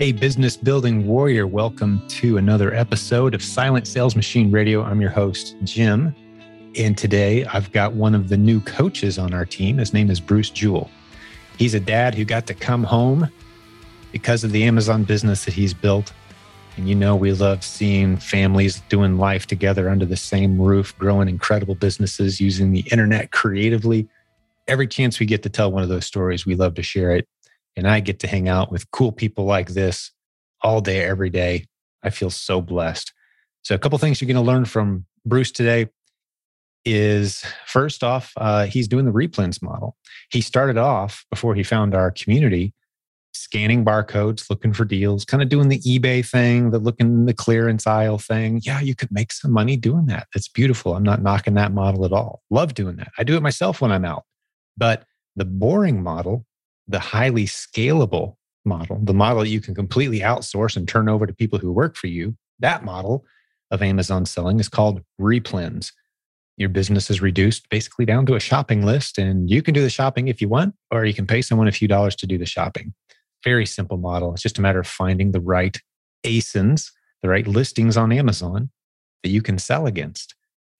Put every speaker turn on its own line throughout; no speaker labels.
Hey, business building warrior, welcome to another episode of Silent Sales Machine Radio. I'm your host, Jim. And today I've got one of the new coaches on our team. His name is Bruce Jewell. He's a dad who got to come home because of the Amazon business that he's built. And you know, we love seeing families doing life together under the same roof, growing incredible businesses using the internet creatively. Every chance we get to tell one of those stories, we love to share it and I get to hang out with cool people like this all day, every day. I feel so blessed. So, a couple things you're going to learn from Bruce today is first off, uh, he's doing the replens model. He started off before he found our community scanning barcodes, looking for deals, kind of doing the eBay thing, the looking the clearance aisle thing. Yeah, you could make some money doing that. That's beautiful. I'm not knocking that model at all. Love doing that. I do it myself when I'm out. But the boring model the highly scalable model, the model you can completely outsource and turn over to people who work for you, that model of Amazon selling is called replens. Your business is reduced basically down to a shopping list, and you can do the shopping if you want, or you can pay someone a few dollars to do the shopping. Very simple model. It's just a matter of finding the right ASINs, the right listings on Amazon that you can sell against,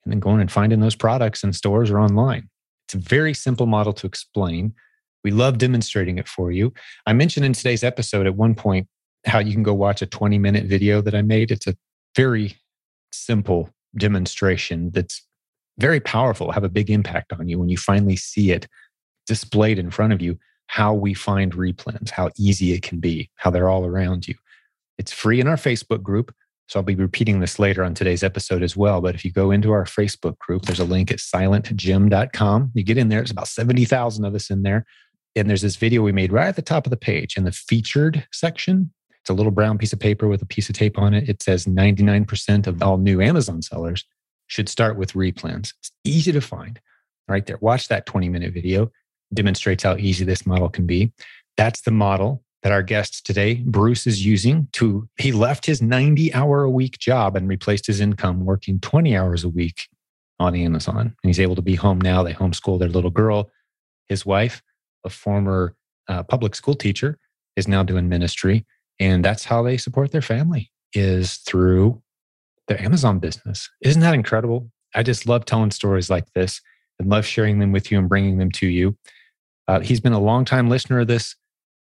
and then going and finding those products in stores or online. It's a very simple model to explain. We love demonstrating it for you. I mentioned in today's episode at one point how you can go watch a 20 minute video that I made. It's a very simple demonstration that's very powerful, have a big impact on you when you finally see it displayed in front of you. How we find replens, how easy it can be, how they're all around you. It's free in our Facebook group. So I'll be repeating this later on today's episode as well. But if you go into our Facebook group, there's a link at silentjim.com. You get in there, there's about 70,000 of us in there and there's this video we made right at the top of the page in the featured section. It's a little brown piece of paper with a piece of tape on it. It says 99% of all new Amazon sellers should start with replens. It's easy to find right there. Watch that 20 minute video, demonstrates how easy this model can be. That's the model that our guest today, Bruce, is using to, he left his 90 hour a week job and replaced his income working 20 hours a week on Amazon. And he's able to be home now. They homeschool their little girl, his wife a former uh, public school teacher, is now doing ministry. And that's how they support their family is through their Amazon business. Isn't that incredible? I just love telling stories like this and love sharing them with you and bringing them to you. Uh, he's been a long-time listener of this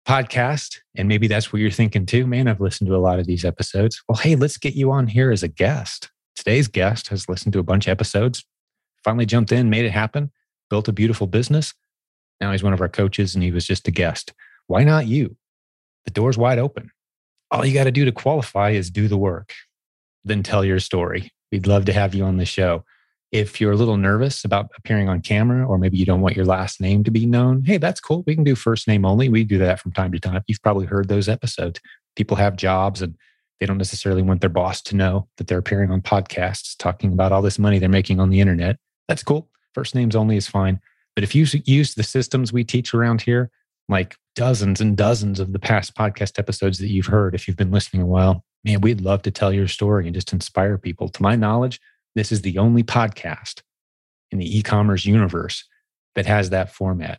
podcast. And maybe that's what you're thinking too. Man, I've listened to a lot of these episodes. Well, hey, let's get you on here as a guest. Today's guest has listened to a bunch of episodes, finally jumped in, made it happen, built a beautiful business. Now he's one of our coaches and he was just a guest. Why not you? The door's wide open. All you got to do to qualify is do the work, then tell your story. We'd love to have you on the show. If you're a little nervous about appearing on camera, or maybe you don't want your last name to be known, hey, that's cool. We can do first name only. We do that from time to time. You've probably heard those episodes. People have jobs and they don't necessarily want their boss to know that they're appearing on podcasts talking about all this money they're making on the internet. That's cool. First names only is fine. But if you use the systems we teach around here, like dozens and dozens of the past podcast episodes that you've heard, if you've been listening a while, man, we'd love to tell your story and just inspire people. To my knowledge, this is the only podcast in the e commerce universe that has that format.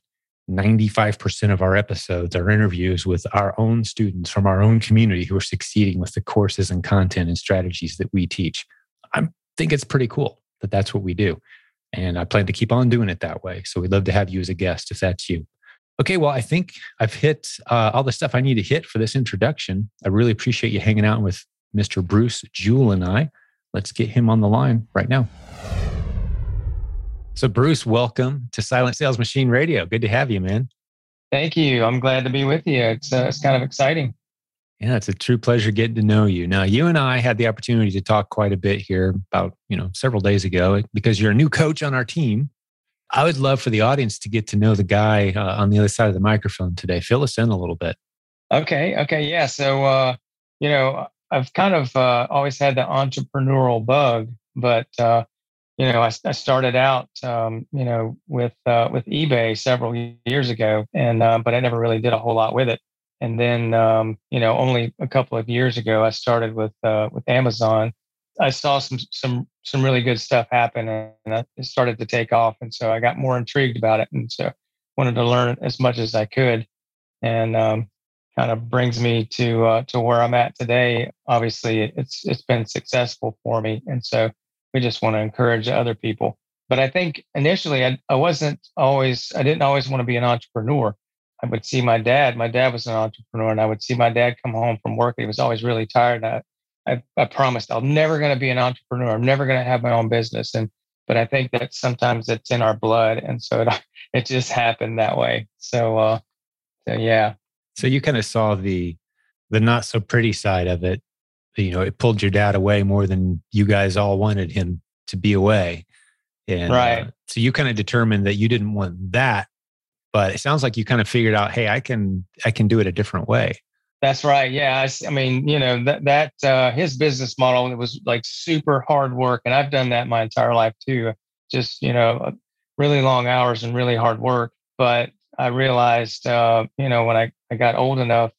95% of our episodes are interviews with our own students from our own community who are succeeding with the courses and content and strategies that we teach. I think it's pretty cool that that's what we do. And I plan to keep on doing it that way. So we'd love to have you as a guest if that's you. Okay, well, I think I've hit uh, all the stuff I need to hit for this introduction. I really appreciate you hanging out with Mr. Bruce Jewell and I. Let's get him on the line right now. So, Bruce, welcome to Silent Sales Machine Radio. Good to have you, man.
Thank you. I'm glad to be with you. It's uh, it's kind of exciting.
Yeah, it's a true pleasure getting to know you. Now, you and I had the opportunity to talk quite a bit here about, you know, several days ago because you're a new coach on our team. I would love for the audience to get to know the guy uh, on the other side of the microphone today. Fill us in a little bit.
Okay. Okay. Yeah. So, uh, you know, I've kind of uh, always had the entrepreneurial bug, but, uh, you know, I, I started out, um, you know, with uh, with eBay several years ago, and uh, but I never really did a whole lot with it. And then, um, you know, only a couple of years ago, I started with uh, with Amazon. I saw some some some really good stuff happen, and it started to take off. And so I got more intrigued about it, and so wanted to learn as much as I could, and um, kind of brings me to uh, to where I'm at today. Obviously, it's it's been successful for me, and so we just want to encourage other people. But I think initially I, I wasn't always I didn't always want to be an entrepreneur. I would see my dad. My dad was an entrepreneur, and I would see my dad come home from work. He was always really tired. I, I, I promised I'm never going to be an entrepreneur. I'm never going to have my own business. And but I think that sometimes it's in our blood, and so it it just happened that way. So, uh, so yeah.
So you kind of saw the the not so pretty side of it. You know, it pulled your dad away more than you guys all wanted him to be away. And,
right. Uh,
so you kind of determined that you didn't want that, but it sounds like you kind of figured out, hey, I can I can do it a different way.
That's right. Yeah. I, I mean, you know, that, that, uh, his business model, it was like super hard work. And I've done that my entire life too. Just, you know, uh, really long hours and really hard work. But I realized, uh, you know, when I, I got old enough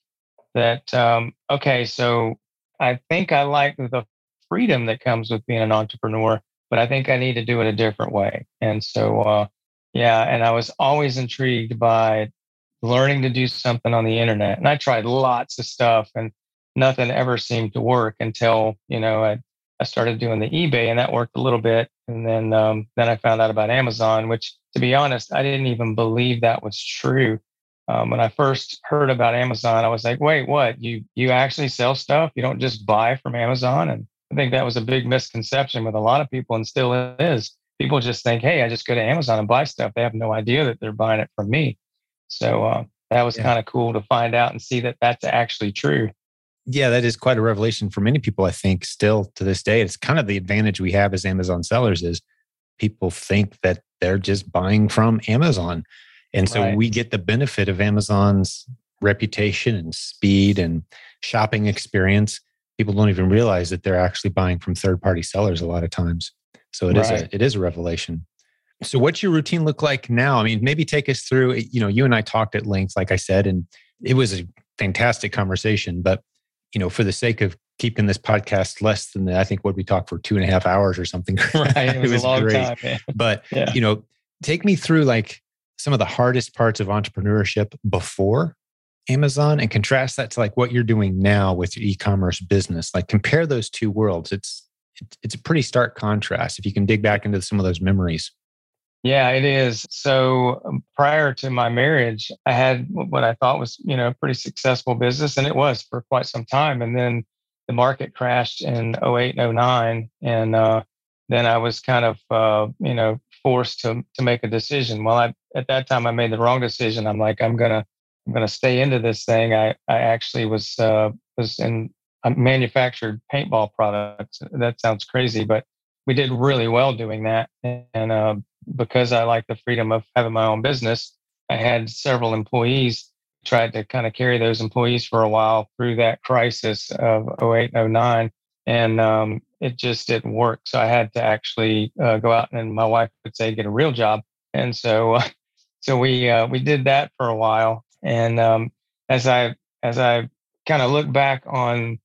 that, um, okay, so I think I like the freedom that comes with being an entrepreneur, but I think I need to do it a different way. And so, uh, yeah, and I was always intrigued by learning to do something on the internet. And I tried lots of stuff and nothing ever seemed to work until, you know, I, I started doing the eBay and that worked a little bit. And then, um, then I found out about Amazon, which to be honest, I didn't even believe that was true. Um, when I first heard about Amazon, I was like, wait, what? You, you actually sell stuff? You don't just buy from Amazon? And I think that was a big misconception with a lot of people and still is. People just think, hey, I just go to Amazon and buy stuff. They have no idea that they're buying it from me. So uh, that was yeah. kind of cool to find out and see that that's actually true.
Yeah, that is quite a revelation for many people. I think still to this day, it's kind of the advantage we have as Amazon sellers is people think that they're just buying from Amazon, and so right. we get the benefit of Amazon's reputation and speed and shopping experience. People don't even realize that they're actually buying from third-party sellers a lot of times. So it right. is a it is a revelation. So what's your routine look like now? I mean, maybe take us through, you know, you and I talked at length, like I said, and it was a fantastic conversation. But, you know, for the sake of keeping this podcast less than the, I think what we talked for two and a half hours or something.
Right. It was, it was a long great. time.
But, yeah. you know, take me through like some of the hardest parts of entrepreneurship before Amazon and contrast that to like what you're doing now with your e-commerce business. Like compare those two worlds. It's it's a pretty stark contrast if you can dig back into some of those memories.
Yeah, it is. So um, prior to my marriage, I had what I thought was, you know, a pretty successful business, and it was for quite some time. And then the market crashed in 08 and 09. And uh, then I was kind of, uh, you know, forced to to make a decision. Well, I at that time I made the wrong decision. I'm like, I'm gonna I'm gonna stay into this thing. I I actually was uh, was in manufactured paintball products. That sounds crazy, but we did really well doing that. And uh, because I like the freedom of having my own business, I had several employees, tried to kind of carry those employees for a while through that crisis of 08, 09. And um, it just didn't work. So I had to actually uh, go out and my wife would say, get a real job. And so, uh, so we, uh, we did that for a while. And um, as I, as I kind of look back on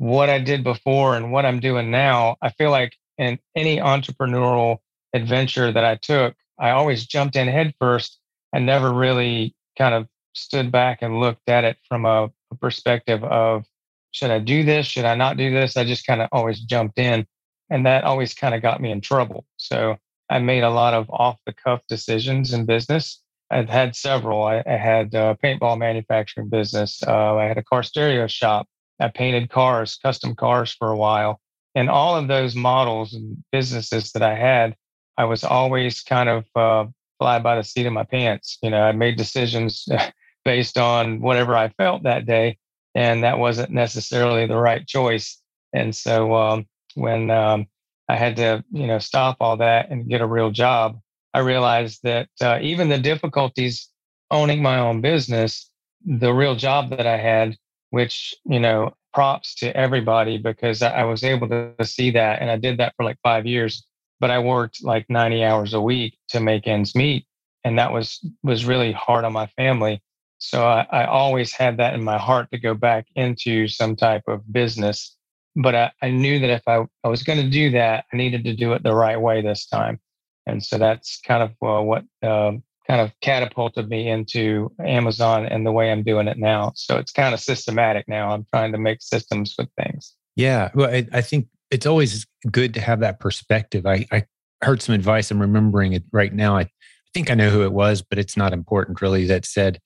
what I did before and what I'm doing now, I feel like in any entrepreneurial adventure that I took, I always jumped in headfirst. first and never really kind of stood back and looked at it from a, a perspective of should I do this? Should I not do this? I just kind of always jumped in. And that always kind of got me in trouble. So I made a lot of off the cuff decisions in business. I've had several. I, I had a paintball manufacturing business. Uh, I had a car stereo shop. I painted cars, custom cars for a while. And all of those models and businesses that I had, I was always kind of uh, fly by the seat of my pants. You know, I made decisions based on whatever I felt that day, and that wasn't necessarily the right choice. And so um, when um, I had to, you know, stop all that and get a real job, I realized that uh, even the difficulties owning my own business, the real job that I had, which you know, props to everybody because I was able to see that, and I did that for like five years but I worked like 90 hours a week to make ends meet. And that was, was really hard on my family. So I, I always had that in my heart to go back into some type of business. But I, I knew that if I, I was going to do that, I needed to do it the right way this time. And so that's kind of uh, what uh, kind of catapulted me into Amazon and the way I'm doing it now. So it's kind of systematic now. I'm trying to make systems with things.
Yeah. Well, I, I think it's always good to have that perspective. I, I heard some advice. I'm remembering it right now. I, think I know who it was, but it's not important really. That said,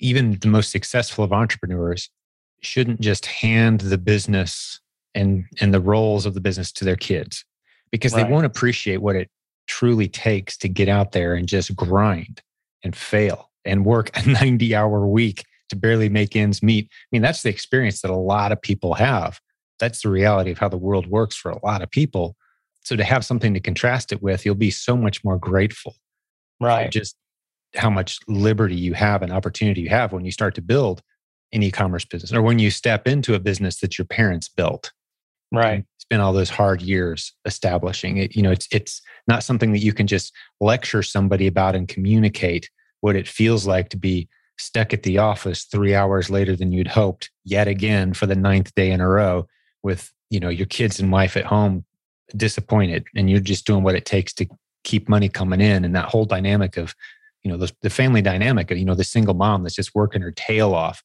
even the most successful of entrepreneurs shouldn't just hand the business and and the roles of the business to their kids because right. they won't appreciate what it truly takes to get out there and just grind and fail and work a 90 hour week to barely make ends meet. I mean, that's the experience that a lot of people have. That's the reality of how the world works for a lot of people. So to have something to contrast it with, you'll be so much more grateful.
Right.
Just how much liberty you have and opportunity you have when you start to build an e-commerce business or when you step into a business that your parents built
right
spend all those hard years establishing it you know it's it's not something that you can just lecture somebody about and communicate what it feels like to be stuck at the office three hours later than you'd hoped yet again for the ninth day in a row with you know your kids and wife at home disappointed and you're just doing what it takes to keep money coming in and that whole dynamic of you know the, the family dynamic of you know the single mom that's just working her tail off.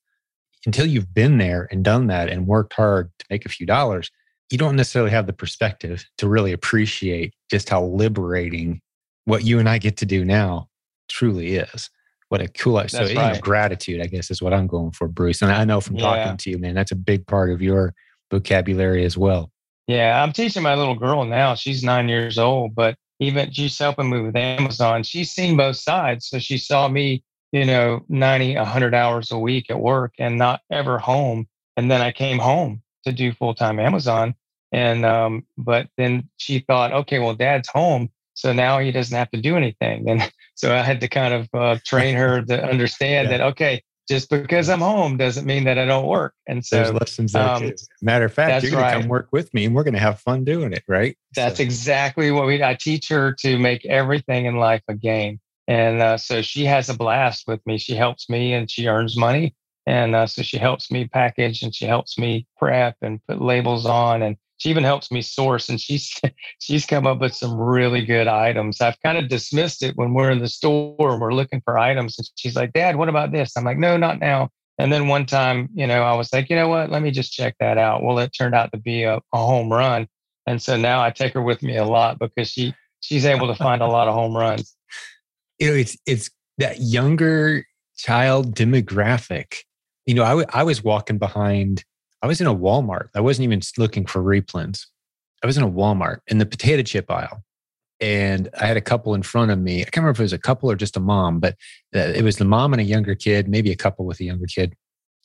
Until you've been there and done that and worked hard to make a few dollars you don't necessarily have the perspective to really appreciate just how liberating what you and I get to do now truly is. What a cool life. So, right. you know, gratitude, I guess, is what I'm going for, Bruce. And I know from talking to you, man, that's a big part of your vocabulary as well.
Yeah, I'm teaching my little girl now. She's nine years old, but even she's helping me with Amazon. She's seen both sides. So she saw me, you know, 90, 100 hours a week at work and not ever home. And then I came home to do full time Amazon. And um, but then she thought, okay, well, dad's home, so now he doesn't have to do anything. And so I had to kind of uh, train her to understand yeah. that okay, just because I'm home doesn't mean that I don't work. And so
there's lessons there um. Matter of fact, you're going right. to come work with me, and we're going to have fun doing it, right?
That's so. exactly what we. I teach her to make everything in life a game, and uh, so she has a blast with me. She helps me, and she earns money. And uh, so she helps me package and she helps me prep and put labels on and she even helps me source and she's she's come up with some really good items. I've kind of dismissed it when we're in the store and we're looking for items and she's like dad what about this? I'm like no not now. And then one time you know i was like you know what? Let me just check that out. Well it turned out to be a, a home run and so now i take her with me a lot because she she's able to find a lot of home runs.
You know it's it's that younger child demographic. You know I, w- I was walking behind I was in a Walmart. I wasn't even looking for replens. I was in a Walmart in the potato chip aisle. And I had a couple in front of me. I can't remember if it was a couple or just a mom, but uh, it was the mom and a younger kid, maybe a couple with a younger kid.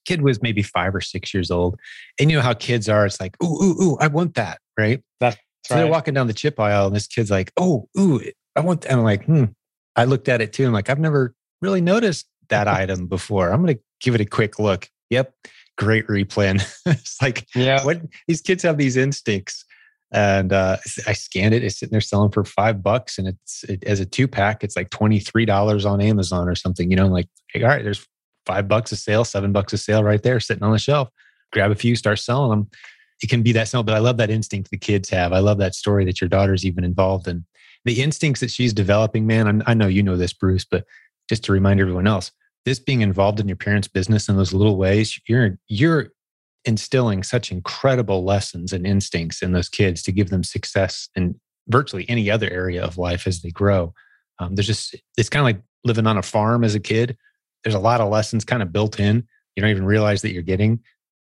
Kid was maybe five or six years old. And you know how kids are. It's like, ooh, ooh, ooh, I want that. Right.
That's
so right. they're walking down the chip aisle and this kid's like, oh, ooh, I want that. And I'm like, hmm. I looked at it too. I'm like, I've never really noticed that item before. I'm going to give it a quick look. Yep great replen. it's like, yeah, what these kids have these instincts. And uh, I scanned it. It's sitting there selling for five bucks, and it's it, as a two pack. It's like twenty three dollars on Amazon or something. You know, I'm like, hey, all right, there's five bucks a sale, seven bucks a sale right there, sitting on the shelf. Grab a few, start selling them. It can be that simple. But I love that instinct the kids have. I love that story that your daughter's even involved in. The instincts that she's developing, man. I know you know this, Bruce, but just to remind everyone else, this being involved in your parents' business in those little ways, you're you're instilling such incredible lessons and instincts in those kids to give them success in virtually any other area of life as they grow. Um, there's just it's kind of like living on a farm as a kid. There's a lot of lessons kind of built in. You don't even realize that you're getting.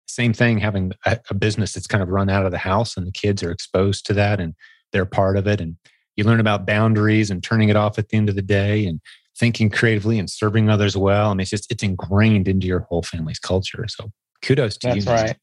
Same thing having a, a business that's kind of run out of the house and the kids are exposed to that and they're part of it. And you learn about boundaries and turning it off at the end of the day and thinking creatively and serving others well. Mean, it's just it's ingrained into your whole family's culture. So kudos to
That's
you.
That's right.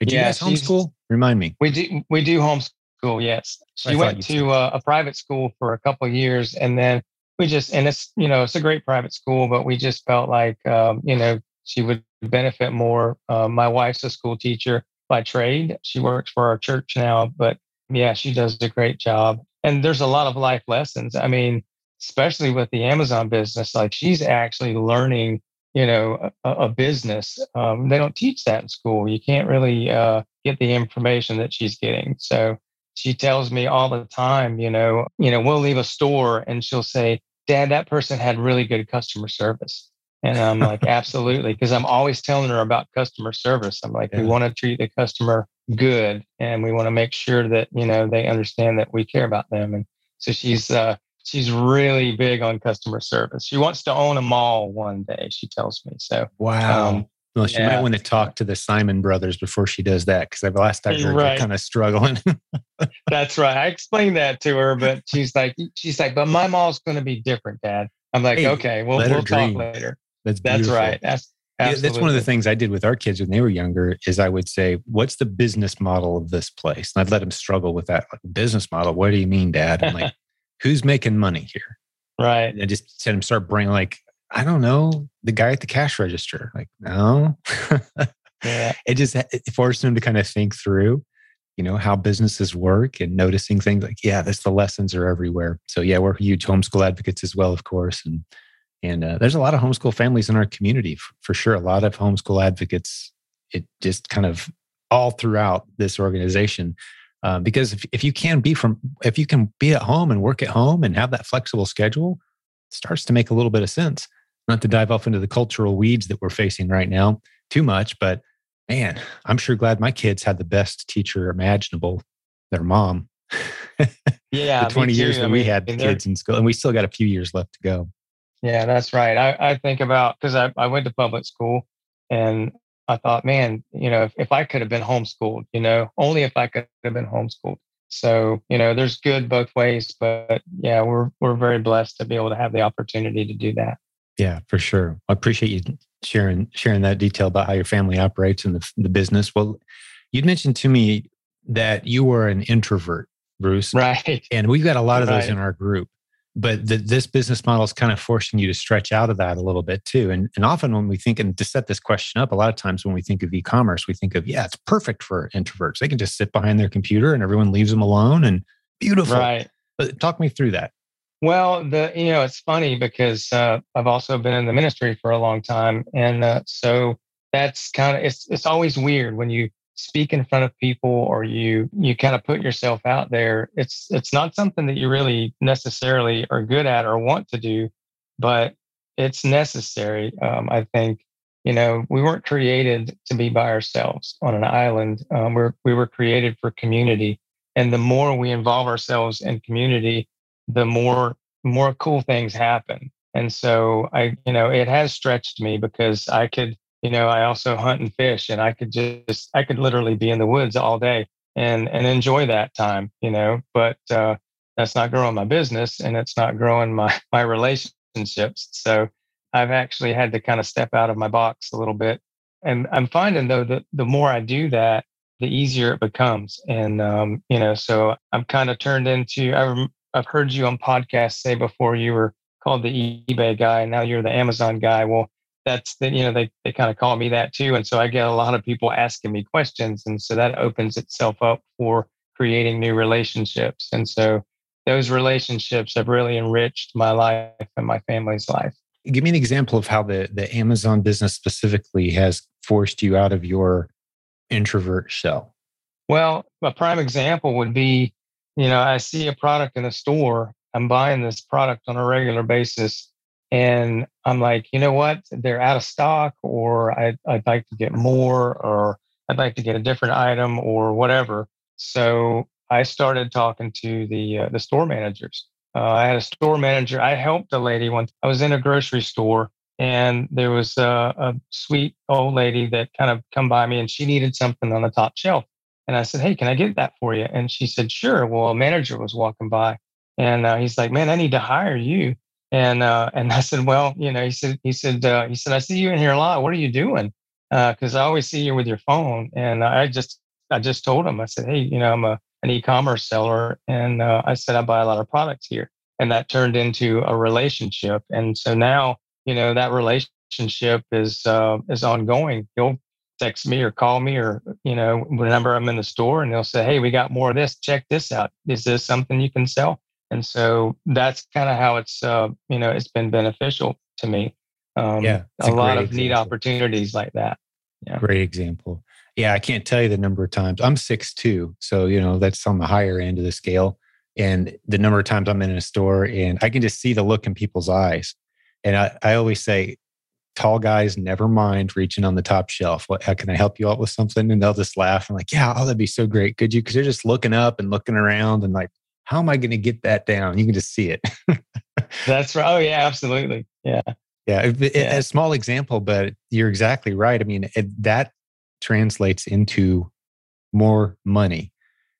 Did yeah, you guys homeschool? Remind me.
We do. We do homeschool. Yes, she went to uh, a private school for a couple years, and then we just and it's you know it's a great private school, but we just felt like um, you know she would benefit more. Uh, my wife's a school teacher by trade. She works for our church now, but yeah, she does a great job. And there's a lot of life lessons. I mean, especially with the Amazon business, like she's actually learning, you know, a, a business. Um, they don't teach that in school. You can't really uh, get the information that she's getting. So she tells me all the time, you know, you know, we'll leave a store and she'll say, Dad, that person had really good customer service. And I'm like, absolutely. Because I'm always telling her about customer service. I'm like, yeah. we want to treat the customer good and we want to make sure that, you know, they understand that we care about them. And so she's, uh, she's really big on customer service. She wants to own a mall one day, she tells me. So,
wow. Um, well, she yeah. might want to talk to the Simon brothers before she does that because the last I heard, right. they're kind of struggling.
That's right. I explained that to her, but she's like, she's like, but my mall's going to be different, Dad. I'm like, hey, okay, we'll, we'll talk later.
That's
that's right. That's
yeah, that's one of the things I did with our kids when they were younger. Is I would say, "What's the business model of this place?" And I'd let them struggle with that like, business model. What do you mean, Dad? I'm like, "Who's making money here?"
Right.
And I just said him start bringing like I don't know, the guy at the cash register. Like, no. yeah. It just it forced him to kind of think through, you know, how businesses work and noticing things like, yeah, this the lessons are everywhere. So yeah, we're huge homeschool advocates as well, of course. And and uh, there's a lot of homeschool families in our community for, for sure. A lot of homeschool advocates. It just kind of all throughout this organization. Uh, because if, if you can be from if you can be at home and work at home and have that flexible schedule, starts to make a little bit of sense not to dive off into the cultural weeds that we're facing right now too much, but man, I'm sure glad my kids had the best teacher imaginable, their mom.
Yeah.
the 20 years that I we mean, had kids in school, and we still got a few years left to go.
Yeah, that's right. I, I think about because I, I went to public school and I thought, man, you know, if, if I could have been homeschooled, you know, only if I could have been homeschooled. So, you know, there's good both ways, but yeah, we're we're very blessed to be able to have the opportunity to do that.
Yeah, for sure. I appreciate you sharing sharing that detail about how your family operates and the, the business. Well, you'd mentioned to me that you were an introvert, Bruce.
Right.
And we've got a lot of right. those in our group. But the, this business model is kind of forcing you to stretch out of that a little bit too. And, and often when we think, and to set this question up, a lot of times when we think of e commerce, we think of, yeah, it's perfect for introverts. They can just sit behind their computer and everyone leaves them alone and beautiful.
Right.
But talk me through that.
Well, the you know it's funny because uh, I've also been in the ministry for a long time, and uh, so that's kind of it's it's always weird when you speak in front of people or you you kind of put yourself out there. It's it's not something that you really necessarily are good at or want to do, but it's necessary. Um, I think you know we weren't created to be by ourselves on an island. Um, we're we were created for community, and the more we involve ourselves in community the more more cool things happen. And so I, you know, it has stretched me because I could, you know, I also hunt and fish and I could just I could literally be in the woods all day and and enjoy that time, you know, but uh that's not growing my business and it's not growing my my relationships. So I've actually had to kind of step out of my box a little bit. And I'm finding though that the more I do that, the easier it becomes. And um, you know, so I'm kind of turned into I I've heard you on podcasts say before you were called the eBay guy, and now you're the Amazon guy. Well, that's the, you know they they kind of call me that too, and so I get a lot of people asking me questions, and so that opens itself up for creating new relationships, and so those relationships have really enriched my life and my family's life.
Give me an example of how the the Amazon business specifically has forced you out of your introvert shell.
Well, a prime example would be you know, I see a product in a store, I'm buying this product on a regular basis. And I'm like, you know what? They're out of stock, or I'd, I'd like to get more, or I'd like to get a different item, or whatever. So I started talking to the uh, the store managers. Uh, I had a store manager. I helped a lady once. I was in a grocery store, and there was a, a sweet old lady that kind of come by me, and she needed something on the top shelf. And I said, Hey, can I get that for you? And she said, Sure. Well, a manager was walking by and uh, he's like, Man, I need to hire you. And uh, and I said, Well, you know, he said, he said, uh, he said, I see you in here a lot. What are you doing? Because uh, I always see you with your phone. And I just I just told him, I said, Hey, you know, I'm a an e-commerce seller. And uh, I said, I buy a lot of products here. And that turned into a relationship. And so now, you know, that relationship is uh, is ongoing. He'll text me or call me or you know whenever i'm in the store and they'll say hey we got more of this check this out is this something you can sell and so that's kind of how it's uh, you know it's been beneficial to me um, yeah a, a lot of example. neat opportunities like that
yeah great example yeah i can't tell you the number of times i'm six two so you know that's on the higher end of the scale And the number of times I'm in a store and I can just see the look in people's eyes. And I, I always say, tall guys never mind reaching on the top shelf. What how can I help you out with something? And they'll just laugh and like, yeah, oh, that'd be so great. Could you? Because they're just looking up and looking around and like, how am I going to get that down? You can just see it.
That's right. Oh yeah, absolutely. Yeah.
Yeah. yeah. A small example, but you're exactly right. I mean, it, that translates into more money.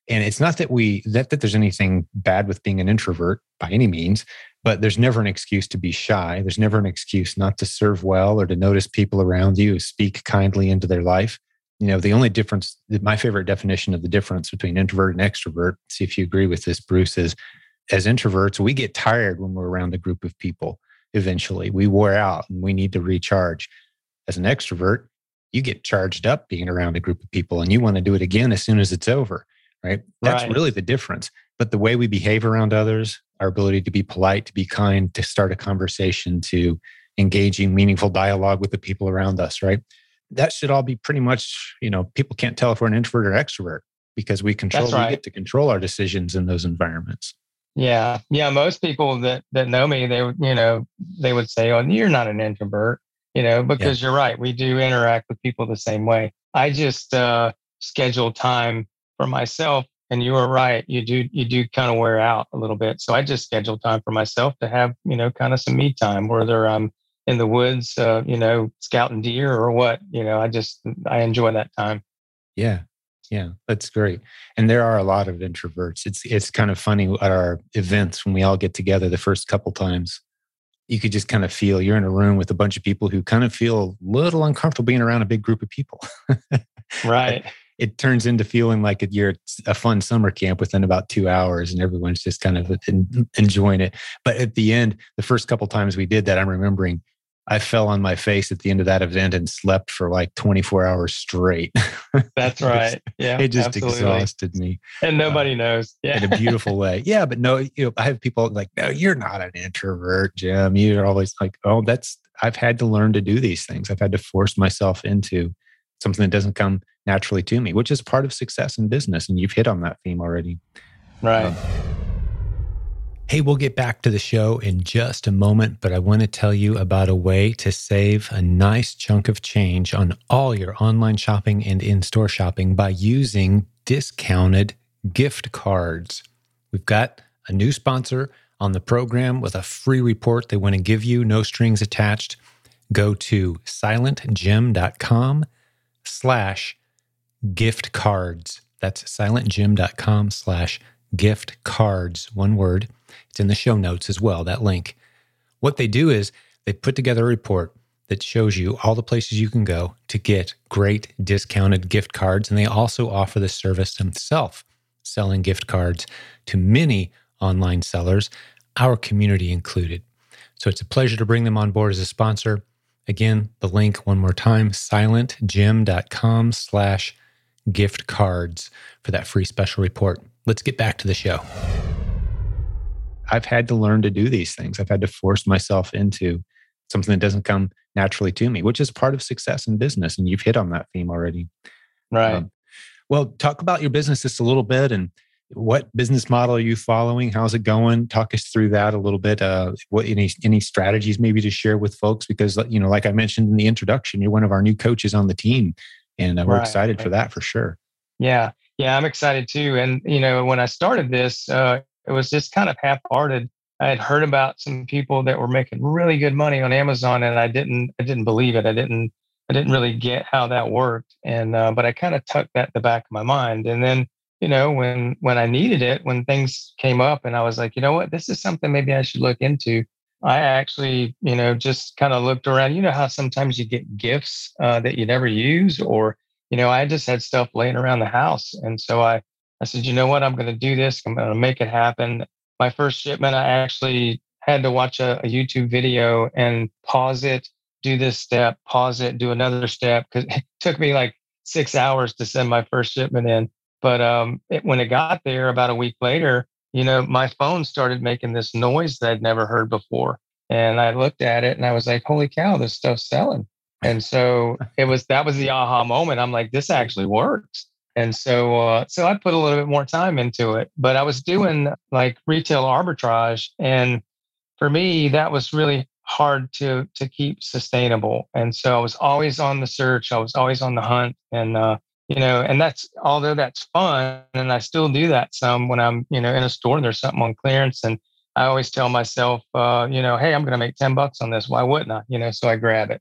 And it's not that we that, that there's anything bad with being an introvert by any means, but there's never an excuse to be shy. There's never an excuse not to serve well or to notice people around you, speak kindly into their life. You know, the only difference, my favorite definition of the difference between introvert and extrovert, see if you agree with this, Bruce, is as introverts, we get tired when we're around a group of people eventually. We wear out and we need to recharge. As an extrovert, you get charged up being around a group of people and you want to do it again as soon as it's over, right? That's right. really the difference. But the way we behave around others, our ability to be polite, to be kind, to start a conversation, to engaging meaningful dialogue with the people around us, right? That should all be pretty much, you know, people can't tell if we're an introvert or extrovert because we control, right. we get to control our decisions in those environments.
Yeah. Yeah. Most people that, that know me, they would, you know, they would say, Oh, you're not an introvert, you know, because yeah. you're right. We do interact with people the same way. I just uh, schedule time for myself and you were right you do you do kind of wear out a little bit so i just schedule time for myself to have you know kind of some me time whether i'm in the woods uh, you know scouting deer or what you know i just i enjoy that time.
Yeah yeah that's great. And there are a lot of introverts. It's it's kind of funny at our events when we all get together the first couple times you could just kind of feel you're in a room with a bunch of people who kind of feel a little uncomfortable being around a big group of people.
Right.
it turns into feeling like you're a fun summer camp within about two hours and everyone's just kind of enjoying it. But at the end, the first couple times we did that, I'm remembering I fell on my face at the end of that event and slept for like 24 hours straight.
That's right. Yeah.
it just absolutely. exhausted me.
And nobody uh, knows.
Yeah. In a beautiful way. Yeah. But no, you know, I have people like, no, you're not an introvert, Jim. You're always like, oh, that's, I've had to learn to do these things. I've had to force myself into something that doesn't come naturally to me, which is part of success in business. And you've hit on that theme already.
Right. Um,
hey, we'll get back to the show in just a moment, but I want to tell you about a way to save a nice chunk of change on all your online shopping and in store shopping by using discounted gift cards. We've got a new sponsor on the program with a free report they want to give you, no strings attached. Go to silentjim.com slash gift cards. That's silentjim.com slash gift cards, one word. It's in the show notes as well, that link. What they do is they put together a report that shows you all the places you can go to get great discounted gift cards. And they also offer the service themselves, selling gift cards to many online sellers, our community included. So it's a pleasure to bring them on board as a sponsor. Again, the link one more time, silentjim.com slash gift cards for that free special report. Let's get back to the show. I've had to learn to do these things. I've had to force myself into something that doesn't come naturally to me, which is part of success in business. And you've hit on that theme already.
Right. Um,
well, talk about your business just a little bit and what business model are you following? How's it going? Talk us through that a little bit. Uh, what any any strategies maybe to share with folks? Because you know, like I mentioned in the introduction, you're one of our new coaches on the team, and uh, we're right. excited for that for sure.
Yeah, yeah, I'm excited too. And you know, when I started this, uh, it was just kind of half-hearted. I had heard about some people that were making really good money on Amazon, and I didn't, I didn't believe it. I didn't, I didn't really get how that worked. And uh, but I kind of tucked that in the back of my mind. And then you know, when when I needed it, when things came up, and I was like, you know what, this is something maybe I should look into. I actually, you know, just kind of looked around. You know how sometimes you get gifts uh, that you never use, or you know, I just had stuff laying around the house, and so I, I said, you know what, I'm going to do this. I'm going to make it happen. My first shipment, I actually had to watch a, a YouTube video and pause it, do this step, pause it, do another step, because it took me like six hours to send my first shipment in. But um, it, when it got there about a week later, you know, my phone started making this noise that I'd never heard before. And I looked at it and I was like, holy cow, this stuff's selling. And so it was that was the aha moment. I'm like, this actually works. And so, uh, so I put a little bit more time into it, but I was doing like retail arbitrage. And for me, that was really hard to, to keep sustainable. And so I was always on the search. I was always on the hunt and, uh, you know, and that's, although that's fun and I still do that some when I'm, you know, in a store and there's something on clearance and I always tell myself, uh, you know, hey, I'm going to make 10 bucks on this. Why wouldn't I? You know, so I grab it.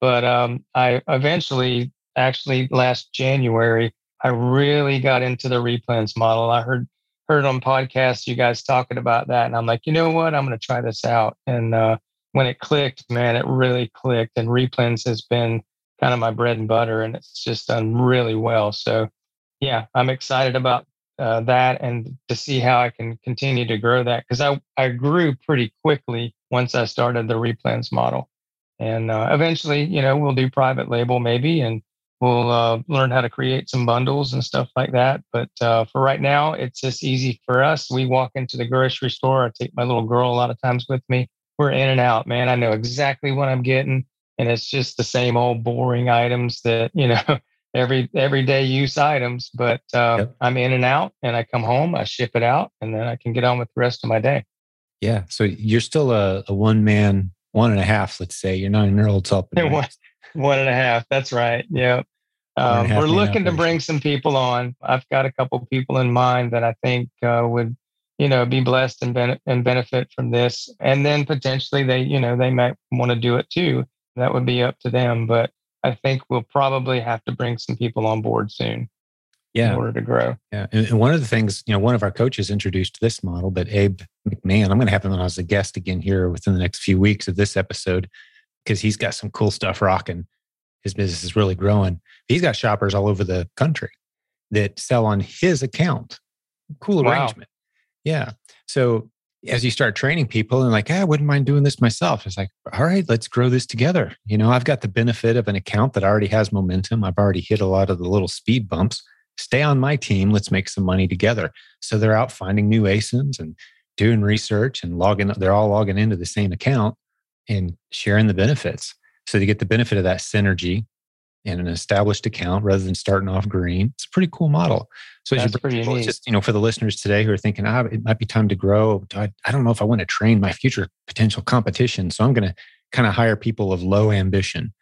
But um, I eventually, actually last January, I really got into the replens model. I heard heard on podcasts you guys talking about that, and I'm like, you know what? I'm going to try this out. And uh, when it clicked, man, it really clicked. And replens has been kind of my bread and butter, and it's just done really well. So, yeah, I'm excited about uh, that and to see how I can continue to grow that because I, I grew pretty quickly once I started the replens model. And uh, eventually, you know, we'll do private label maybe and we'll uh, learn how to create some bundles and stuff like that. But uh, for right now, it's just easy for us. We walk into the grocery store. I take my little girl a lot of times with me. We're in and out, man. I know exactly what I'm getting. And it's just the same old boring items that, you know, every everyday use items. But uh, yep. I'm in and out, and I come home, I ship it out, and then I can get on with the rest of my day.
Yeah. So you're still a, a one man, one and a half. Let's say you're not an old top.
one, one and a half. That's right. Yeah. Um, we're looking to bring some people on. I've got a couple people in mind that I think uh, would, you know, be blessed and, ben- and benefit from this. And then potentially they, you know, they might want to do it too. That would be up to them. But I think we'll probably have to bring some people on board soon.
Yeah.
In order to grow.
Yeah. And, one of the things, you know, one of our coaches introduced this model, but Abe McMahon, I'm going to have him on as a guest again here within the next few weeks of this episode because he's got some cool stuff rocking. His business is really growing. He's got shoppers all over the country that sell on his account. Cool arrangement. Wow. Yeah. So as you start training people and like, hey, I wouldn't mind doing this myself. It's like, all right, let's grow this together. You know, I've got the benefit of an account that already has momentum. I've already hit a lot of the little speed bumps. Stay on my team. Let's make some money together. So they're out finding new ASINs and doing research and logging. They're all logging into the same account and sharing the benefits. So they get the benefit of that synergy in an established account rather than starting off green. It's a pretty cool model. So
That's people, neat.
just you know for the listeners today who are thinking, ah, it might be time to grow. I, I don't know if I want to train my future potential competition, so I'm going to kind of hire people of low ambition.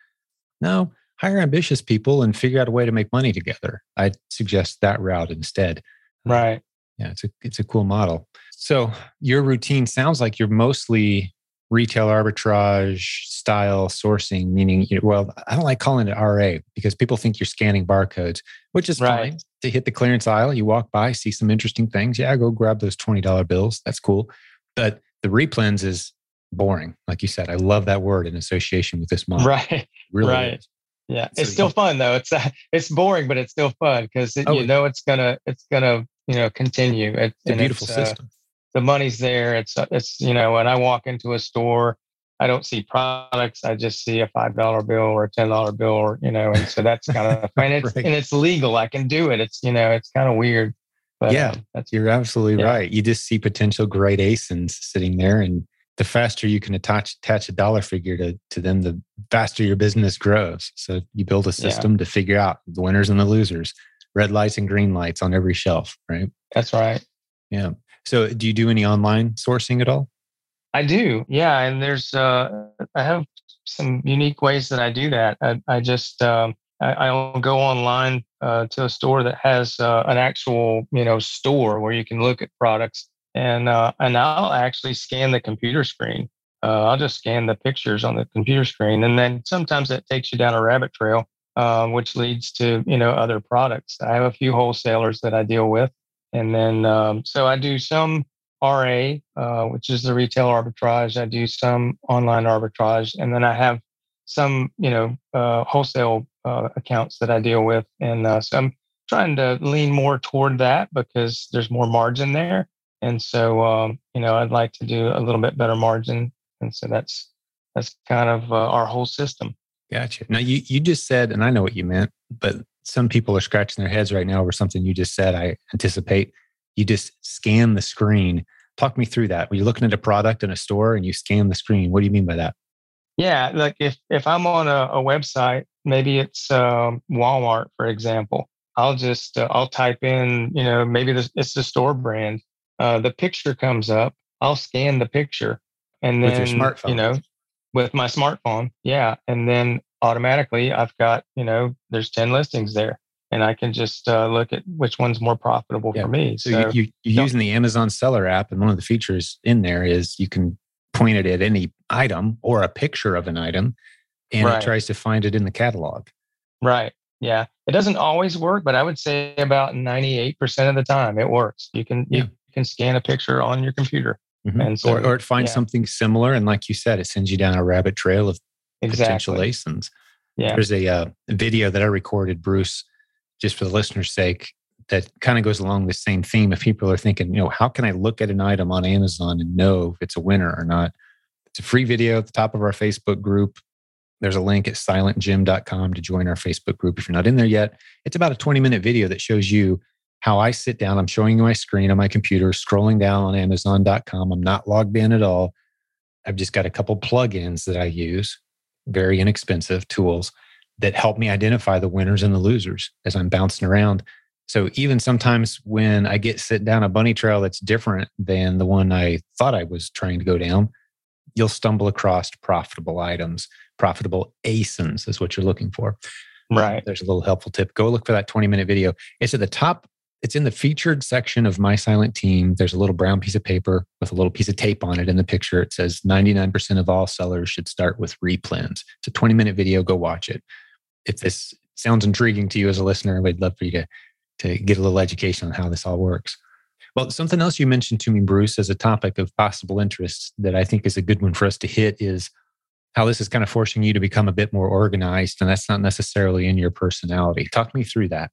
No, hire ambitious people and figure out a way to make money together. I suggest that route instead.
Right.
Yeah, it's a it's a cool model. So your routine sounds like you're mostly retail arbitrage style sourcing, meaning, you know, well, I don't like calling it RA because people think you're scanning barcodes, which is right. fine. To hit the clearance aisle, you walk by, see some interesting things. Yeah, go grab those $20 bills. That's cool. But the replens is boring. Like you said, I love that word in association with this model.
Right. Really right. Is. Yeah. So, it's still fun though. It's, uh, it's boring, but it's still fun because it, oh, you know, it's gonna, it's gonna, you know, continue.
It, it's a beautiful it's, uh, system. Uh,
the money's there. It's uh, it's you know when I walk into a store, I don't see products. I just see a five dollar bill or a ten dollar bill, or you know, and so that's kind of and it's right. and it's legal. I can do it. It's you know it's kind of weird.
But yeah, um, that's you're absolutely yeah. right. You just see potential great ASINs sitting there, and the faster you can attach attach a dollar figure to to them, the faster your business grows. So you build a system yeah. to figure out the winners and the losers, red lights and green lights on every shelf, right?
That's right.
Yeah. So, do you do any online sourcing at all?
I do, yeah. And there's, uh, I have some unique ways that I do that. I, I just, um, I, will go online uh, to a store that has uh, an actual, you know, store where you can look at products, and uh, and I'll actually scan the computer screen. Uh, I'll just scan the pictures on the computer screen, and then sometimes that takes you down a rabbit trail, uh, which leads to you know other products. I have a few wholesalers that I deal with, and then, um, so I do some RA, uh, which is the retail arbitrage. I do some online arbitrage, and then I have some, you know, uh, wholesale uh, accounts that I deal with. And uh, so I'm trying to lean more toward that because there's more margin there. And so, um, you know, I'd like to do a little bit better margin. And so that's that's kind of uh, our whole system.
Gotcha. Now you you just said, and I know what you meant, but some people are scratching their heads right now over something you just said. I anticipate you just scan the screen. Talk me through that. When you're looking at a product in a store and you scan the screen, what do you mean by that?
Yeah, like if if I'm on a, a website, maybe it's um, Walmart, for example, I'll just uh, I'll type in, you know, maybe this, it's the store brand. Uh, the picture comes up. I'll scan the picture, and then
with your smartphone.
you know, with my smartphone, yeah, and then automatically I've got you know, there's ten listings there, and I can just uh, look at which one's more profitable
Yeah.
for me.
So, you, you, you're using the Amazon Seller app, and one of the features in there is you can point it at any item or a picture of an item, and
Right.
it tries to find it in the catalog.
Right. Yeah. It doesn't always work, but I would say about 98% of the time it works. You can
Yeah.
you can scan a picture on your computer.
Mhm.
And so,
or, or it finds
yeah.
something similar, and like you said, it sends you down a rabbit trail of potential
Exactly.
ASINs.
Yeah.
There's a uh, video that I recorded, Bruce, just for the listener's sake, that kind of goes along the same theme. If people are thinking, you know, how can I look at an item on Amazon and know if it's a winner or not? It's a free video at the top of our Facebook group. There's a link at silentjim.com to join our Facebook group if you're not in there yet. It's about a 20 minute video that shows you how I sit down. I'm showing you my screen on my computer, scrolling down on Amazon.com. I'm not logged in at all. I've just got a couple plugins that I use, very inexpensive tools that help me identify the winners and the losers as I'm bouncing around. So even sometimes when I get sit down a bunny trail that's different than the one I thought I was trying to go down, you'll stumble across profitable items, profitable ASINs is what you're looking for.
Um, right.
There's a little helpful tip. Go look for that 20 minute video. It's at the top. It's in the featured section of My Silent Team. There's a little brown piece of paper with a little piece of tape on it in the picture. It says 99% of all sellers should start with replens. It's a 20 minute video. Go watch it. If this sounds intriguing to you as a listener, we'd love for you to, to get a little education on how this all works. Well, something else you mentioned to me, Bruce, as a topic of possible interest that I think is a good one for us to hit is how this is kind of forcing you to become a bit more organized. And that's not necessarily in your personality. Talk me through that.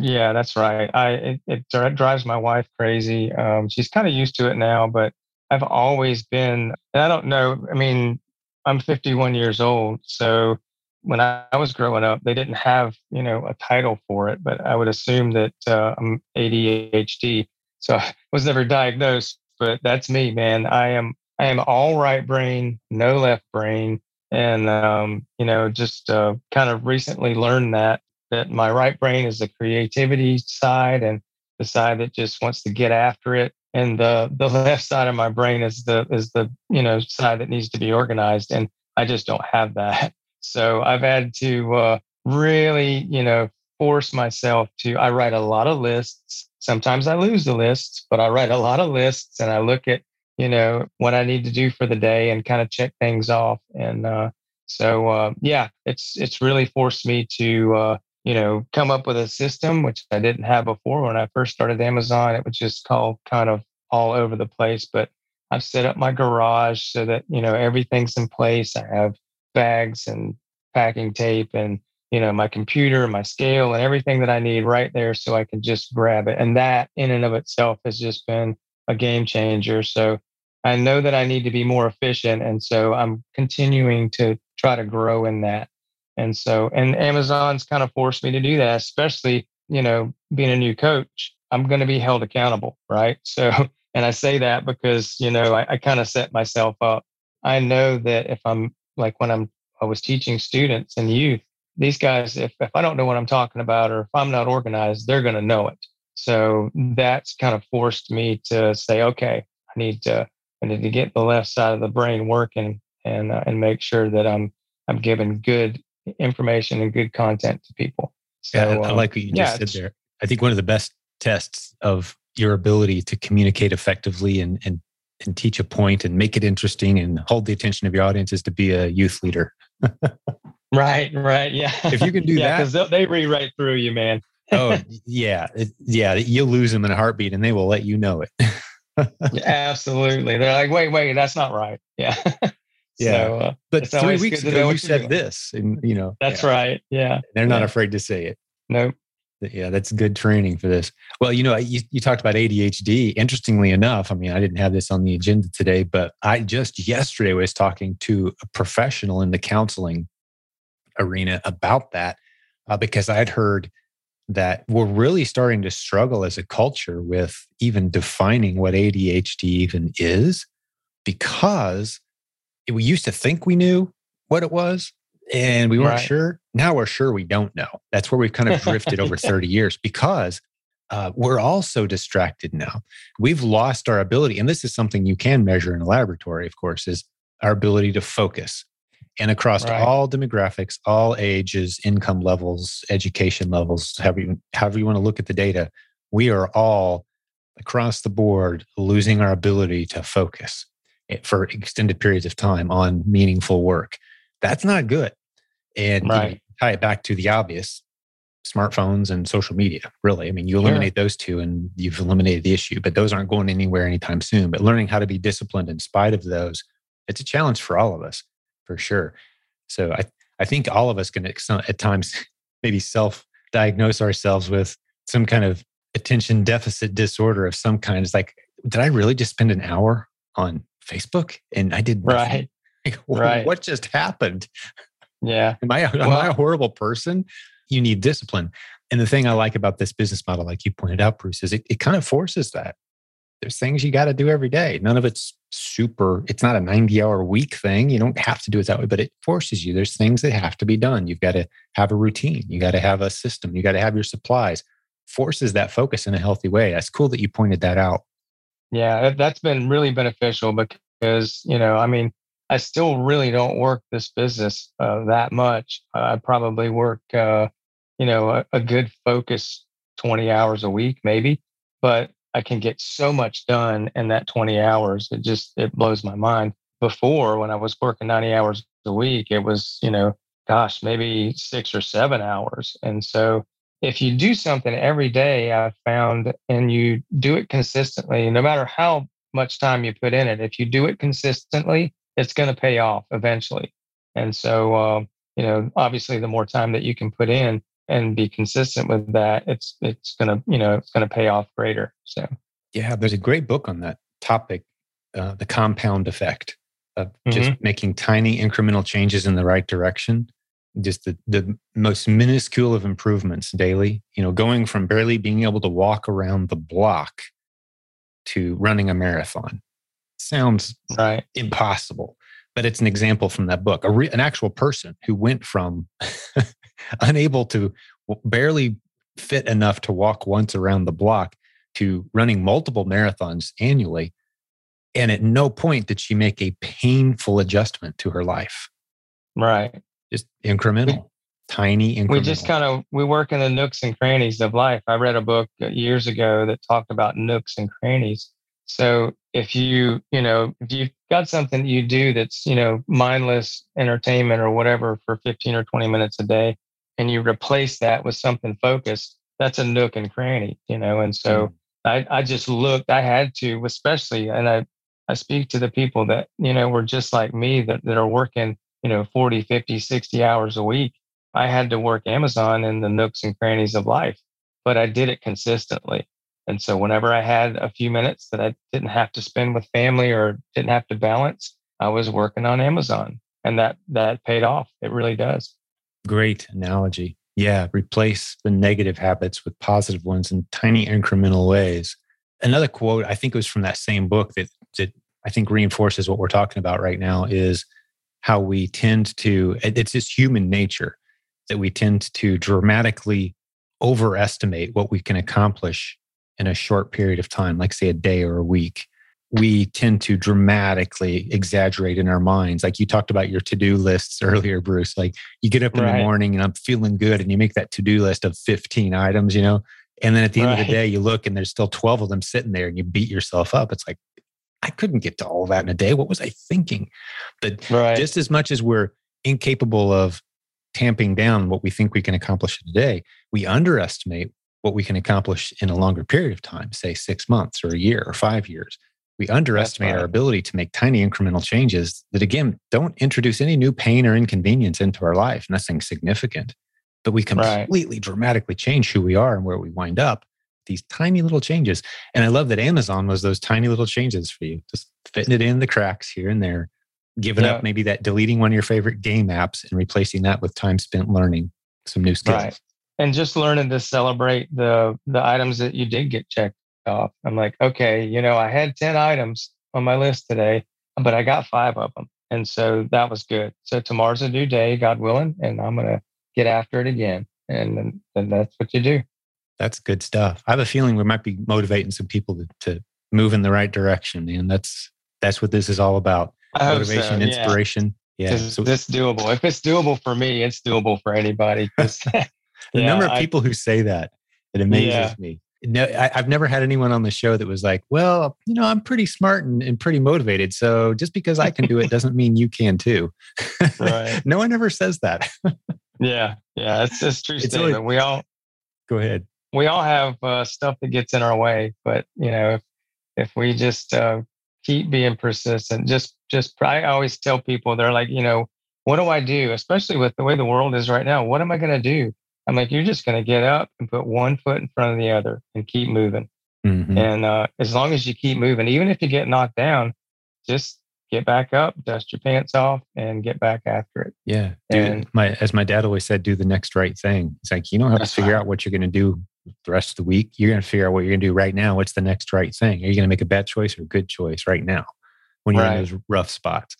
Yeah, that's right. I it, it drives my wife crazy. Um, she's kind of used to it now, but I've always been, and I don't know. I mean, I'm 51 years old, so when I, was growing up, they didn't have you know a title for it, but I would assume that uh, I'm ADHD. So I was never diagnosed, but that's me, man. I am I am all right brain, no left brain, and um, you know, just uh, kind of recently learned that that my right brain is the creativity side and the side that just wants to get after it. And the the left side of my brain is the is the you know side that needs to be organized and i just don't have that. So i've had to uh, really you know force myself to i write a lot of lists. Sometimes i lose the lists but i write a lot of lists and i look at you know what i need to do for the day and kind of check things off. And uh, so uh, yeah it's it's really forced me to uh, you know, come up with a system which I didn't have before when I first started Amazon. It was just called kind of all over the place, but I've set up my garage so that, you know, everything's in place. I have bags and packing tape and, you know, my computer, my scale and everything that I need right there so I can just grab it. And that in and of itself has just been a game changer. So I know that I need to be more efficient. And so I'm continuing to try to grow in that. And so, and Amazon's kind of forced me to do that, especially, you know, being a new coach, I'm going to be held accountable. Right. So, and I say that because, you know, I, I kind of set myself up. I know that if I'm like when I'm, I was teaching students and youth, these guys, if, if I don't know what I'm talking about or if I'm not organized, they're going to know it. So that's kind of forced me to say, okay, I need to, I need to get the left side of the brain working and, uh, and make sure that I'm, I'm giving good information and good content to people. So,
yeah, I
um,
like what you
yeah,
just said there. I think one of the best tests of your ability to communicate effectively and, and and teach a point and make it interesting and hold the attention of your audience is to be a youth leader.
Right, right, yeah.
If you can do
yeah,
that-
because they read right through you, man.
oh yeah, it- yeah, you'll lose them in a heartbeat, and they will let you know it.
Yeah, Absolutely, they're like, wait, wait, that's not right. Yeah,
Yeah.
So, uh,
But three weeks
good to know
ago, you said this, and you know
that's
yeah,
right. Yeah,
They're not
Yeah.
afraid to say it.
nope.
Yeah, that's good training for this. Well, you know, you, you talked about ADHD. Interestingly enough, I mean, I didn't have this on the agenda today, but I just yesterday was talking to a professional in the counseling arena about that uh, because I'd heard that we're really starting to struggle as a culture with even defining what ADHD even is because we used to think we knew what it was and we weren't
Right.
sure. Now we're sure we don't know. That's where we've kind of drifted over 30 years because uh, we're all so distracted now. We've lost our ability, and this is something you can measure in a laboratory, of course, is our ability to focus. And across right. all demographics, all ages, income levels, education levels, however you, however you want to look at the data, we are all across the board losing our ability to focus for extended periods of time on meaningful work. That's not good. And right. you know, tie it back to the obvious smartphones and social media, really. I mean, you eliminate those two and you've eliminated the issue, but those aren't going anywhere anytime soon. But learning how to be disciplined in spite of those, it's a challenge for all of us, for sure. So I, I think all of us can at times maybe self diagnose ourselves with some kind of attention deficit disorder of some kind. It's like, did I really just spend an hour on Facebook and I did
right? right.
What just happened?
Yeah.
Am I, am well, I a horrible person? You need discipline. And the thing I like about this business model, like you pointed out, Bruce, is it, it kind of forces that. There's things you got to do every day. None of it's super, it's not a 90 hour week thing. You don't have to do it that way, but it forces you. There's things that have to be done. You've got to have a routine. You got to have a system. You got to have your supplies forces that focus in a healthy way. That's cool that you pointed that out.
Yeah, that's been really beneficial because, you know, I mean, I still really don't work this business uh, that much. I probably work, uh, you know, a, a good focus 20 hours a week, maybe, but I can get so much done in that 20 hours. It just, it blows my mind. Before, when I was working 90 hours a week, it was, you know, gosh, maybe six or seven hours. And so if you do something every day, I've found, and you do it consistently, no matter how much time you put in it, if you do it consistently, it's going to pay off eventually. And so, uh, you know, obviously, the more time that you can put in and be consistent with that, it's it's going to, you know, it's going to pay off greater. So,
yeah, there's a great book on that topic, uh, the compound effect of just mm-hmm. making tiny incremental changes in the right direction just the, the most minuscule of improvements daily you know going from barely being able to walk around the block to running a marathon. Sounds
right.
impossible but it's an example from that book. A re, an actual person who went from unable to barely fit enough to walk once around the block to running multiple marathons annually and at no point did she make a painful adjustment to her life.
Right
just incremental, tiny incremental.
We just kind of we work in the nooks and crannies of life. I read a book uh, years ago that talked about nooks and crannies. So if you you know if you've got something that you do that's you know mindless entertainment or whatever for 15 or 20 minutes a day, and you replace that with something focused, that's a nook and cranny, you know. And so mm. I I just looked. I had to, especially, and I I speak to the people that you know were just like me that that are working you know 40 50 60 hours a week i had to work amazon in the nooks and crannies of life but i did it consistently. And so whenever i had a few minutes that i didn't have to spend with family or didn't have to balance i was working on amazon and that that paid off. It really does.
Great analogy. Yeah replace the negative habits with positive ones in tiny incremental ways. Another quote i think it was from that same book that that i think reinforces what we're talking about right now is how we tend to, it's just human nature that we tend to dramatically overestimate what we can accomplish in a short period of time, like say a day or a week. We tend to dramatically exaggerate in our minds. Like you talked about your to do lists earlier, Bruce. Like you get up in right. the morning and I'm feeling good, and you make that to do list of 15 items, you know, and then at the end right. of the day, you look and there's still 12 of them sitting there and you beat yourself up. It's like, I couldn't get to all that in a day. What was I thinking? But right. just as much as we're incapable of tamping down what we think we can accomplish in a day, we underestimate what we can accomplish in a longer period of time, say six months or a year or five years. We underestimate right. our ability to make tiny incremental changes that, again, don't introduce any new pain or inconvenience into our life, nothing significant. But we completely right. dramatically change who we are and where we wind up these tiny little changes. And I love that Amazon was those tiny little changes for you, just fitting it in the cracks here and there, giving yeah. up maybe that deleting one of your favorite game apps and replacing that with time spent learning some new skills. Right.
And just learning to celebrate the the items that you did get checked off. I'm like, okay, you know, I had 10 items on my list today, but I got five of them. And so that was good. So tomorrow's a new day, God willing, and I'm gonna get after it again. And then that's what you do.
That's good stuff. I have a feeling we might be motivating some people to, to move in the right direction. And that's that's what this is all about. Motivation, so, yeah. inspiration. Yeah.
Is so, this doable? If it's doable for me, it's doable for anybody.
the yeah, number of people I, who say that, it amazes yeah. me. No, I, have never had anyone on the show that was like, well, you know, I'm pretty smart and, and pretty motivated. So just because I can do it doesn't mean you can too. Right. no one ever says that.
yeah. Yeah. It's, it's true it's statement. We all
go ahead.
We all have uh, stuff that gets in our way, but you know, if, if we just uh, keep being persistent, just, just, I always tell people, they're like, you know, what do I do? Especially with the way the world is right now. What am I going to do? I'm like, you're just going to get up and put one foot in front of the other and keep moving. Mm-hmm. And uh, as long as you keep moving, even if you get knocked down, just get back up, dust your pants off, and get back after it.
Yeah. And my, as my dad always said, do the next right thing. It's like, you don't have to figure right. out what you're going to do the rest of the week. You're going to figure out what you're going to do right now. What's the next right thing? Are you going to make a bad choice or a good choice right now when you're right. in those rough spots?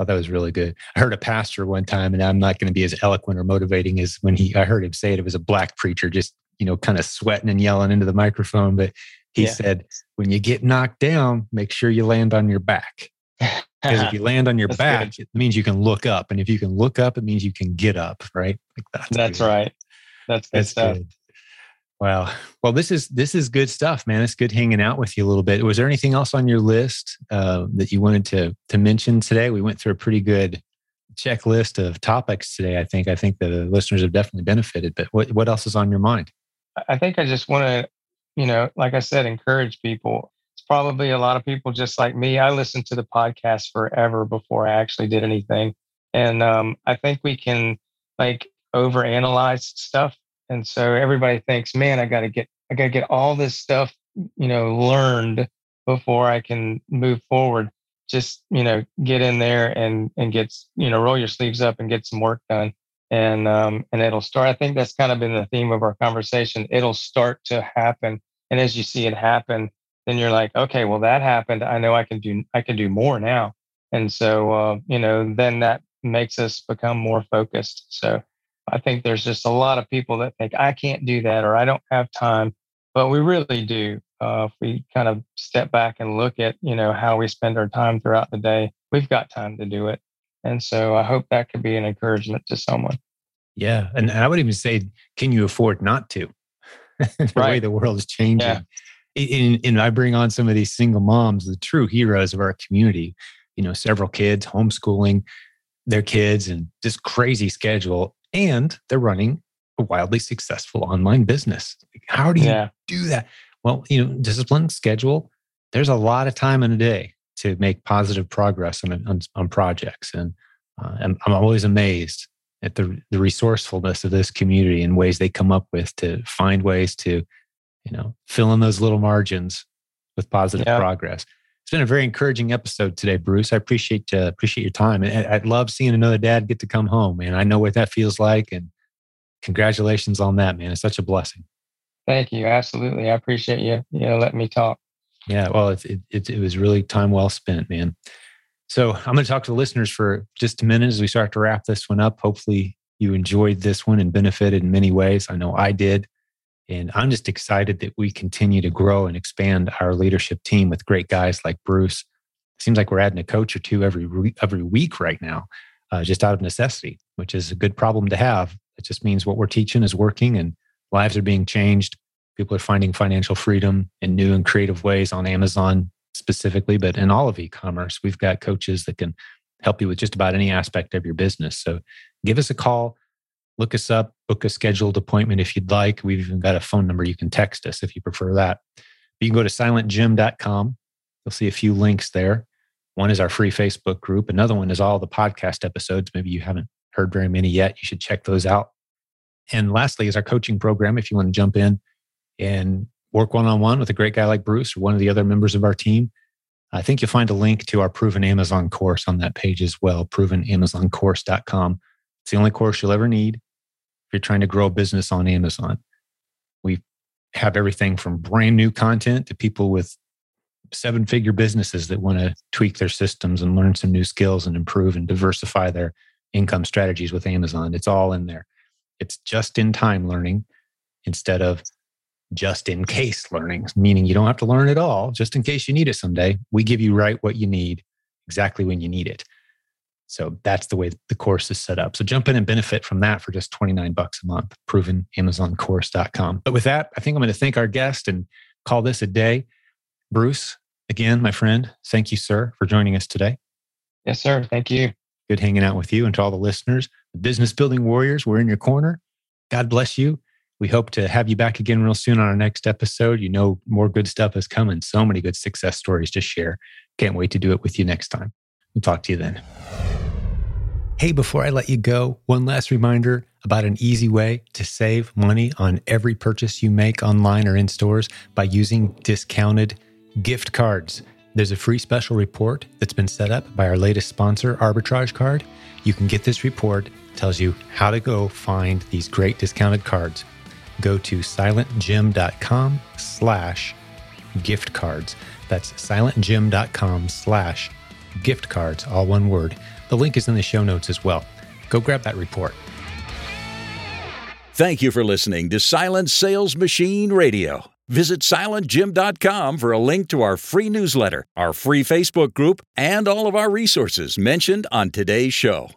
I thought that was really good. I heard a pastor one time, and I'm not going to be as eloquent or motivating as when he. I heard him say it. It was a black preacher, just you know, kind of sweating and yelling into the microphone. But he yeah. said, "When you get knocked down, make sure you land on your back." Because if you land on your back, good. it means you can look up, and if you can look up, it means you can get up. Right?
Like that's, that's right. That's good that's stuff. Good.
Wow. Well, this is this is good stuff, man. It's good hanging out with you a little bit. Was there anything else on your list uh, that you wanted to to mention today? We went through a pretty good checklist of topics today. I think I think the listeners have definitely benefited. But what what else is on your mind?
I think I just want to, you know, like I said, encourage people. It's probably a lot of people just like me. I listened to the podcast forever before I actually did anything, and um, I think we can like overanalyze stuff and so everybody thinks, man, I got to get, I got to get all this stuff, you know, learned before I can move forward. Just, you know, get in there and, and get, you know, roll your sleeves up and get some work done. And, um, and it'll start. I think that's kind of been the theme of our conversation. It'll start to happen. And as you see it happen, then you're like, okay, well, that happened. I know I can do, I can do more now. And so, uh, you know, then that makes us become more focused. So, I think there's just a lot of people that think I can't do that or I don't have time, but we really do. Uh, if we kind of step back and look at you know how we spend our time throughout the day, we've got time to do it. And so I hope that could be an encouragement to someone.
Yeah, and I would even say, can you afford not to? the right. way the world is changing. Yeah. And, and I bring on some of these single moms, the true heroes of our community. You know, several kids, homeschooling their kids, and just crazy schedule and they're running a wildly successful online business. How do you yeah. do that? Well, you know, discipline, schedule. There's a lot of time in a day to make positive progress on on, on projects, and uh, I'm, I'm always amazed at the the resourcefulness of this community and ways they come up with to find ways to, you know, fill in those little margins with positive yeah. progress. It's been a very encouraging episode today, Bruce. I appreciate uh, appreciate your time. And I'd love seeing another dad get to come home, man. I know what that feels like, and congratulations on that, man. It's such a blessing.
Thank you. Absolutely, I appreciate you. You know, letting me talk.
Yeah, well, it, it, it was really time well spent, man. So I'm going to talk to the listeners for just a minute as we start to wrap this one up. Hopefully, you enjoyed this one and benefited in many ways. I know I did. And I'm just excited that we continue to grow and expand our leadership team with great guys like Bruce. It seems like we're adding a coach or two every every week right now, uh, just out of necessity, which is a good problem to have. It just means what we're teaching is working and lives are being changed. People are finding financial freedom in new and creative ways on Amazon specifically, but in all of e-commerce, we've got coaches that can help you with just about any aspect of your business. So give us a call look us up, book a scheduled appointment if you'd like. We've even got a phone number you can text us if you prefer that. But you can go to silentjim.com. You'll see a few links there. One is our free Facebook group. Another one is all the podcast episodes. Maybe you haven't heard very many yet. You should check those out. And lastly is our coaching program. If you want to jump in and work one on one with a great guy like Bruce or one of the other members of our team, I think you'll find a link to our Proven Amazon course on that page as well, provenamazoncourse.com. It's the only course you'll ever need if you're trying to grow a business on Amazon. We have everything from brand new content to people with seven figure businesses that want to tweak their systems and learn some new skills and improve and diversify their income strategies with Amazon. It's all in there. It's just in time learning instead of just in case learning, meaning you don't have to learn it all just in case you need it someday. We give you right what you need exactly when you need it. So that's the way the course is set up. So jump in and benefit from that for just 29 bucks a month, provenamazoncourse.com. But with that, I think I'm going to thank our guest and call this a day. Bruce, again, my friend, thank you, sir, for joining us today.
Yes, sir. Thank you.
Good hanging out with you and to all the listeners. The business building warriors, we're in your corner. God bless you. We hope to have you back again real soon on our next episode. You know, more good stuff is coming. So many good success stories to share. Can't wait to do it with you next time. We'll talk to you then. Hey, before I let you go, one last reminder about an easy way to save money on every purchase you make online or in stores by using discounted gift cards. There's a free special report that's been set up by our latest sponsor, Arbitrage Card. You can get this report, tells you how to go find these great discounted cards. Go to silentjim.com slash gift cards. That's silentjim.com slash gift cards, all one word. The link is in the show notes as well. Go grab that report.
Thank you for listening to Silent Sales Machine Radio. Visit silentjim.com for a link to our free newsletter, our free Facebook group, and all of our resources mentioned on today's show.